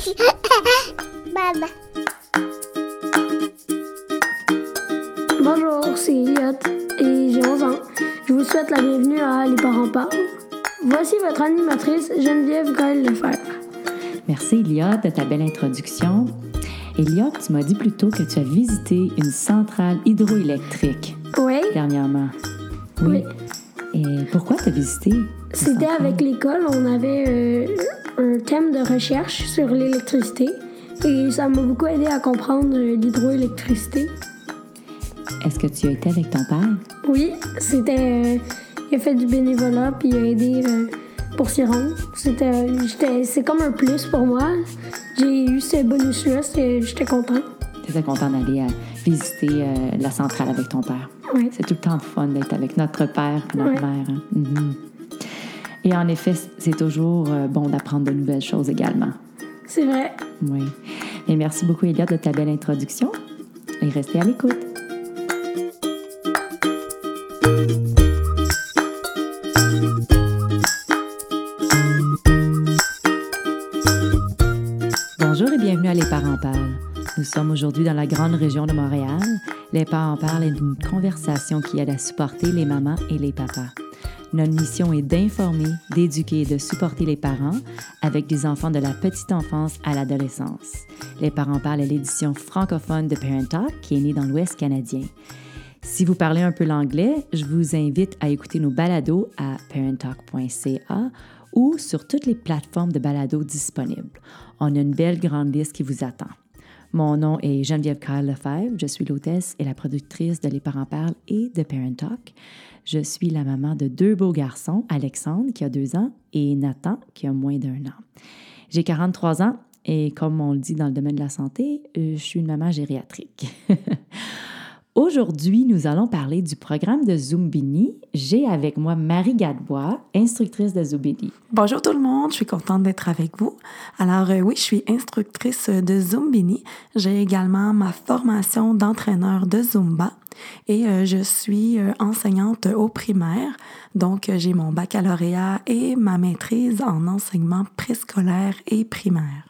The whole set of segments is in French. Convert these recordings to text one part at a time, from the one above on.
Maman. Bonjour, c'est Elliot et j'ai 11 ans. Je vous souhaite la bienvenue à Les parents parlent. Voici votre animatrice Geneviève Gaël Lefebvre. Merci, Elliot, de ta belle introduction. Elliot, tu m'as dit plus tôt que tu as visité une centrale hydroélectrique Oui, dernièrement. oui. Et pourquoi tu as visité? C'était avec l'école, on avait euh, un thème de recherche sur l'électricité et ça m'a beaucoup aidé à comprendre euh, l'hydroélectricité. Est-ce que tu as été avec ton père? Oui, c'était. euh, il a fait du bénévolat puis il a aidé euh, pour s'y rendre. C'était, c'est comme un plus pour moi. J'ai eu ce bonus-là, j'étais contente. Tu étais content d'aller visiter euh, la centrale avec ton père. Oui. C'est tout le temps fun d'être avec notre père et notre mère. hein. Mhm. Et en effet, c'est toujours euh, bon d'apprendre de nouvelles choses également. C'est vrai. Oui. Et merci beaucoup, Elliot, de ta belle introduction. Et restez à l'écoute. Bonjour et bienvenue à Les Parents parlent. Nous sommes aujourd'hui dans la grande région de Montréal. Les Parents parlent est une conversation qui aide à supporter les mamans et les papas. Notre mission est d'informer, d'éduquer et de supporter les parents avec des enfants de la petite enfance à l'adolescence. Les parents parlent à l'édition francophone de Parent Talk qui est née dans l'Ouest canadien. Si vous parlez un peu l'anglais, je vous invite à écouter nos balados à parenttalk.ca ou sur toutes les plateformes de balados disponibles. On a une belle grande liste qui vous attend. Mon nom est Geneviève Kyle Lefebvre. Je suis l'hôtesse et la productrice de Les Parents Parlent et de Parent Talk. Je suis la maman de deux beaux garçons, Alexandre qui a deux ans et Nathan qui a moins d'un an. J'ai 43 ans et comme on le dit dans le domaine de la santé, euh, je suis une maman gériatrique. Aujourd'hui, nous allons parler du programme de Zumbini. J'ai avec moi Marie Gadebois, instructrice de Zumbini. Bonjour tout le monde, je suis contente d'être avec vous. Alors euh, oui, je suis instructrice de Zumbini. J'ai également ma formation d'entraîneur de Zumba et euh, je suis euh, enseignante au primaire. Donc j'ai mon baccalauréat et ma maîtrise en enseignement préscolaire et primaire.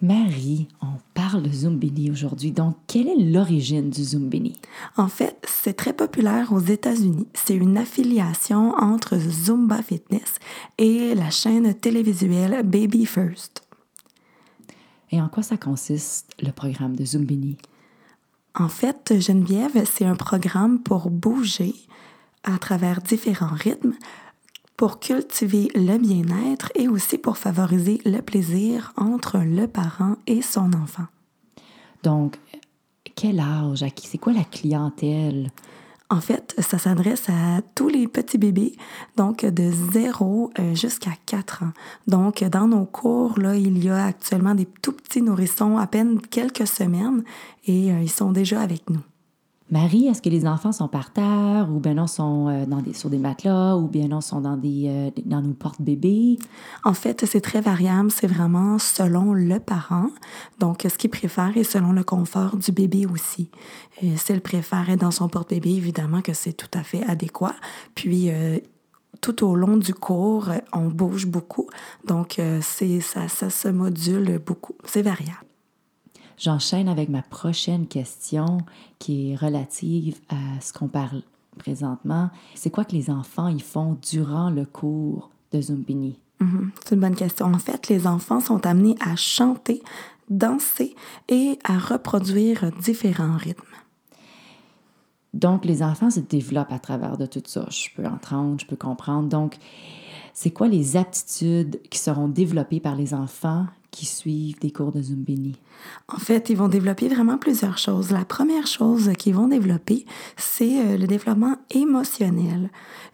Marie, on parle de Zumbini aujourd'hui. Donc, quelle est l'origine du Zumbini? En fait, c'est très populaire aux États-Unis. C'est une affiliation entre Zumba Fitness et la chaîne télévisuelle Baby First. Et en quoi ça consiste, le programme de Zumbini? En fait, Geneviève, c'est un programme pour bouger à travers différents rythmes, pour cultiver le bien-être et aussi pour favoriser le plaisir entre le parent et son enfant. Donc, quel âge? à qui- C'est quoi la clientèle? En fait, ça s'adresse à tous les petits bébés, donc de 0 euh, jusqu'à 4 ans. Donc, dans nos cours, là, il y a actuellement des tout petits nourrissons, à peine quelques semaines, et euh, ils sont déjà avec nous. Marie, est-ce que les enfants sont par terre ou bien non sont euh, dans des, sur des matelas ou bien non sont dans, des, euh, dans nos portes-bébés? En fait, c'est très variable, c'est vraiment selon le parent, donc ce qu'il préfère et selon le confort du bébé aussi. Euh, S'il préfère être dans son porte-bébé, évidemment que c'est tout à fait adéquat. Puis, tout au long du cours, on bouge beaucoup, donc c'est ça se module beaucoup. C'est variable. J'enchaîne avec ma prochaine question qui est relative à ce qu'on parle présentement. C'est quoi que les enfants ils font durant le cours de Zumbini? Mhm, C'est une bonne question. En fait, les enfants sont amenés à chanter, danser et à reproduire différents rythmes. Donc, les enfants se développent à travers de tout ça. Je peux entendre, je peux comprendre. Donc, c'est quoi les aptitudes qui seront développées par les enfants qui suivent des cours de Zumbini? En fait, ils vont développer vraiment plusieurs choses. La première chose qu'ils vont développer, c'est euh, le développement émotionnel.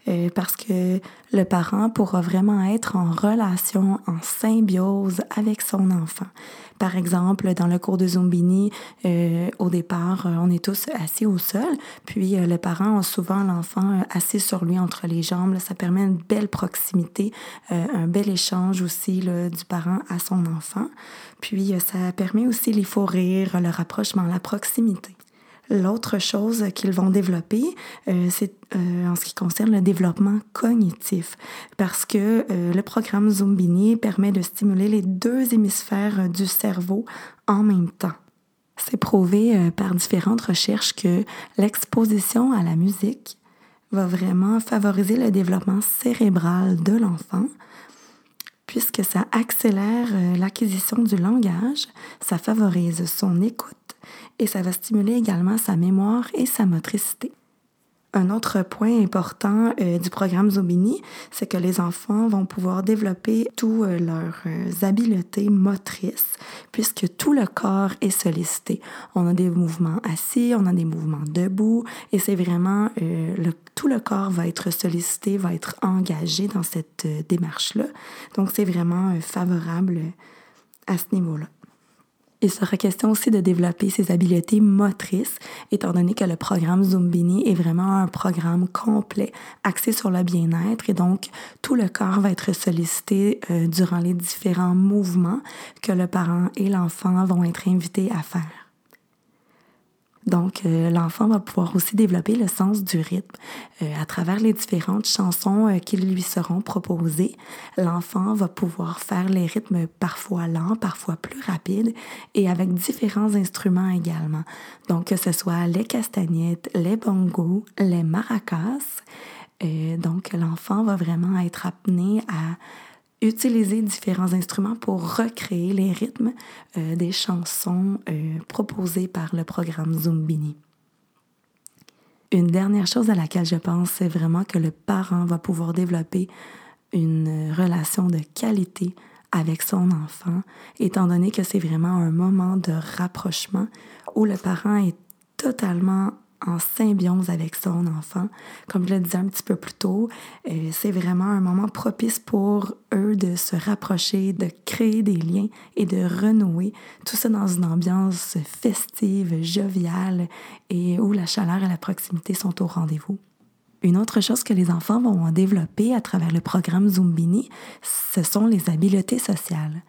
Euh, parce que le parent pourra vraiment être en relation, en symbiose avec son enfant. Par exemple, dans le cours de Zumbini, euh, au départ, euh, on est tous assis au sol, puis euh, le parent a souvent l'enfant euh, assis sur lui entre les jambes. Là, ça permet une belle proximité, euh, un bel échange aussi là, du parent à son enfant. Puis ça permet aussi les faux rires, le rapprochement, la proximité. L'autre chose qu'ils vont développer, euh, c'est euh, en ce qui concerne le développement cognitif, parce que euh, le programme Zumbini permet de stimuler les deux hémisphères du cerveau en même temps. C'est prouvé par différentes recherches que l'exposition à la musique va vraiment favoriser le développement cérébral de l'enfant, puisque ça accélère l'acquisition du langage, ça favorise son écoute et ça va stimuler également sa mémoire et sa motricité. Un autre point important euh, du programme Zobini, c'est que les enfants vont pouvoir développer toutes euh, leurs euh, habiletés motrices, puisque tout le corps est sollicité. On a des mouvements assis, on a des mouvements debout, et c'est vraiment tout le corps va être sollicité, va être engagé dans cette démarche-là. Donc c'est vraiment favorable à ce niveau-là. Il sera question aussi de développer ses habiletés motrices, étant donné que le programme Zumbini est vraiment un programme complet axé sur le bien-être et donc tout le corps va être sollicité euh, durant les différents mouvements que le parent et l'enfant vont être invités à faire. Donc, euh, l'enfant va pouvoir aussi développer le sens du rythme euh, à travers les différentes chansons euh, qui lui seront proposées. L'enfant va pouvoir faire les rythmes parfois lents, parfois plus rapides et avec différents instruments également. Donc, que ce soit les castagnettes, les bongos, les maracas. donc, l'enfant va vraiment être amené à utiliser différents instruments pour recréer les rythmes euh, des chansons euh, proposées par le programme Zumbini. Une dernière chose à laquelle je pense, c'est vraiment que le parent va pouvoir développer une relation de qualité avec son enfant, étant donné que c'est vraiment un moment de rapprochement où le parent est totalement en symbiose avec son enfant. Comme je le disais un petit peu plus tôt, euh, c'est vraiment un moment propice pour eux de se rapprocher, de créer des liens et de renouer. Tout ça dans une ambiance festive, joviale et où la chaleur et la proximité sont au rendez-vous. Une autre chose que les enfants vont développer à travers le programme Zumbini, ce sont les habiletés sociales.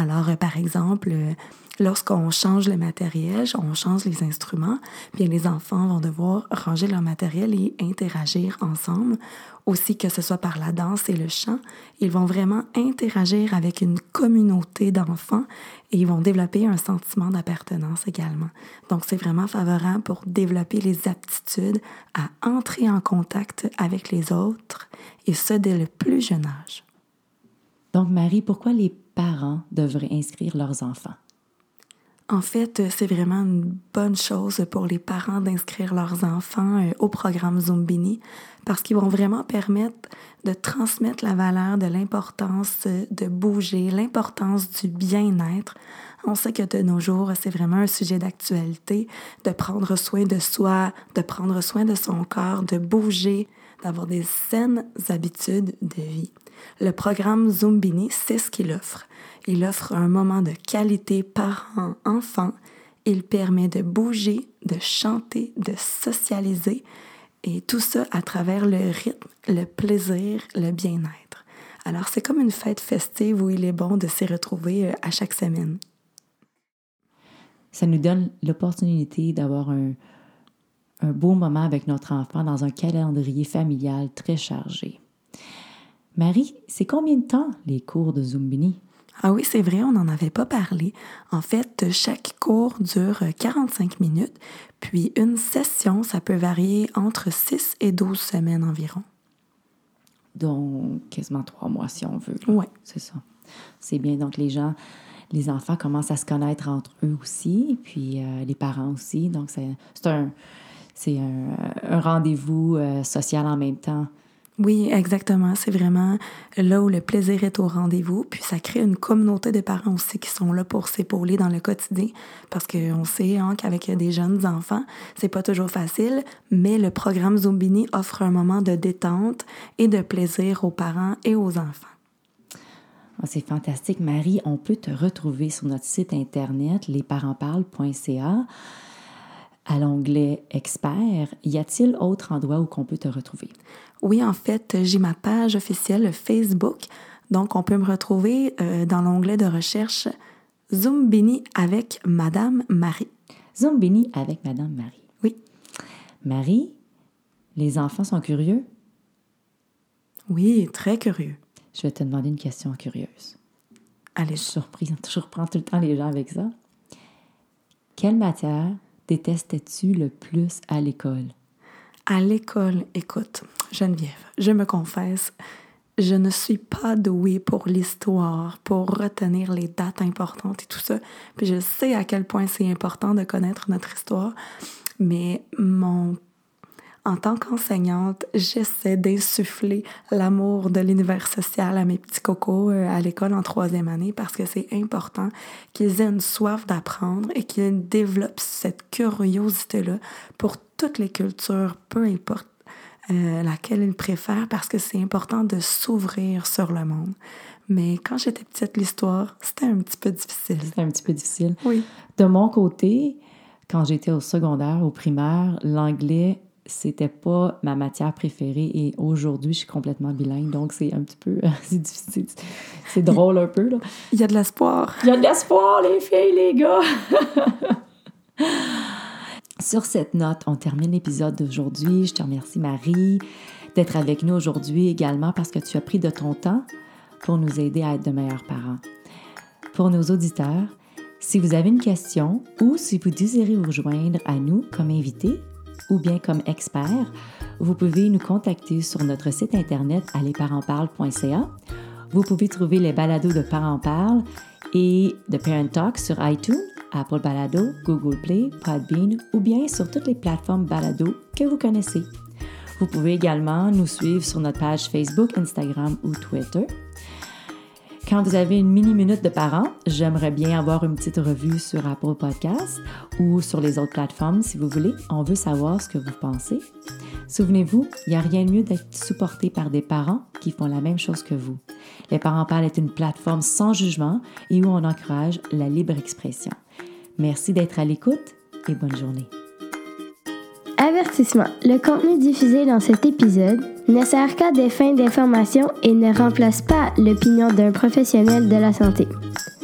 Alors, euh, par exemple, euh, lorsqu'on change le matériel, on change les instruments, bien les enfants vont devoir ranger leur matériel et interagir ensemble, aussi que ce soit par la danse et le chant. Ils vont vraiment interagir avec une communauté d'enfants et ils vont développer un sentiment d'appartenance également. Donc c'est vraiment favorable pour développer les aptitudes à entrer en contact avec les autres et ce dès le plus jeune âge. Donc Marie, pourquoi les parents devraient inscrire leurs enfants? En fait, c'est vraiment une bonne chose pour les parents d'inscrire leurs enfants euh, au programme Zumbini parce qu'ils vont vraiment permettre de transmettre la valeur de l'importance de bouger, l'importance du bien-être. On sait que de nos jours, c'est vraiment un sujet d'actualité, de prendre soin de soi, de prendre soin de son corps, de bouger, d'avoir des saines habitudes de vie. Le programme Zumbini, c'est ce qu'il offre. Il offre un moment de qualité parent-enfant. Il permet de bouger, de chanter, de socialiser et tout ça à travers le rythme, le plaisir, le bien-être. Alors c'est comme une fête festive où il est bon de s'y retrouver euh, à chaque semaine. Ça nous donne l'opportunité d'avoir un, un beau moment avec notre enfant dans un calendrier familial très chargé. Marie, c'est combien de temps les cours de Zumbini? Ah oui, c'est vrai, on n'en avait pas parlé. En fait, chaque cours dure 45 minutes, puis une session, ça peut varier entre 6 et 12 semaines environ. Donc, quasiment trois mois si on veut. Oui. C'est ça. C'est bien. Donc, les gens, les enfants commencent à se connaître entre eux aussi, puis euh, les parents aussi. Donc, c'est un, un, un rendez-vous euh, social en même temps oui, exactement. C'est vraiment là où le plaisir est au rendez-vous. Puis ça crée une communauté de parents aussi qui sont là pour s'épauler dans le quotidien. Parce qu'on sait hein, qu'avec des jeunes enfants, c'est pas toujours facile, mais le programme Zombini offre un moment de détente et de plaisir aux parents et aux enfants. Ah, c'est fantastique, Marie. On peut te retrouver sur notre site internet lesparentsparlent.ca à l'onglet Expert. Y a-t-il autre endroit où on peut te retrouver? Oui, en fait, j'ai ma page officielle Facebook. Donc, on peut me retrouver euh, dans l'onglet de recherche Zumbini avec Madame Marie. Zumbini avec Madame Marie. Marie, les enfants sont curieux? Oui, très curieux. Je vais te demander une question curieuse. Allez, Je suis surprise, je reprends tout le temps les gens avec ça. Quelle matière détestais-tu le plus à l'école? À l'école, écoute, Geneviève, je me confesse, je ne suis pas douée pour l'histoire, pour retenir les dates importantes et tout ça. Puis je sais à quel point c'est important de connaître notre histoire, mais mon en tant qu'enseignante, j'essaie d'insuffler l'amour de l'univers social à mes petits cocos euh, à l'école en troisième année parce que c'est important qu'ils aient une soif d'apprendre et qu'ils développent cette curiosité-là pour toutes les cultures, peu importe euh, laquelle ils préfèrent, parce que c'est important de s'ouvrir sur le monde. Mais quand j'étais petite, l'histoire, c'était un petit peu difficile. C'est un petit peu difficile. Oui. De mon côté, quand j'étais au secondaire, au primaire, l'anglais, c'était pas ma matière préférée et aujourd'hui, je suis complètement bilingue, donc c'est un petit peu c'est difficile. C'est drôle un peu, là. Il y a de l'espoir. Il y a de l'espoir, les filles, les gars! Sur cette note, on termine l'épisode d'aujourd'hui. Je te remercie, Marie, d'être avec nous aujourd'hui également parce que tu as pris de ton temps pour nous aider à être de meilleurs parents. Pour nos auditeurs, si vous avez une question ou si vous désirez vous joindre à nous comme invité ou bien comme expert, vous pouvez nous contacter sur notre site internet allezparentsparlent.ca. Vous pouvez trouver les balados de Parents Parlent et de Parent Talk sur iTunes, Apple Balado, Google Play, Podbean ou bien sur toutes les plateformes balado que vous connaissez. Vous pouvez également nous suivre sur notre page Facebook, Instagram ou Twitter. Quand vous avez une mini-minute de parents, j'aimerais bien avoir une petite revue sur Apple Podcasts ou sur les autres plateformes si vous voulez. On veut savoir ce que vous pensez. Souvenez-vous, il n'y a rien de mieux d'être supporté par des parents qui font la même chose que vous. Les Parents Parlent est une plateforme sans jugement et où on encourage la libre expression. Merci d'être à l'écoute et bonne journée. Avertissement. Le contenu diffusé dans cet épisode ne sert qu'à des fins d'information et ne remplace pas l'opinion d'un professionnel de la santé.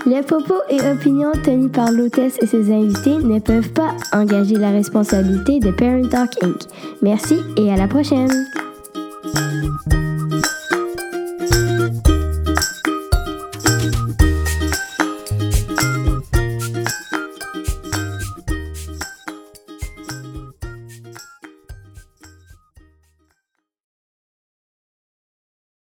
Les propos et opinions tenus par l'hôtesse et ses invités ne peuvent pas engager la responsabilité de Parent Talk Inc. Merci et à la prochaine!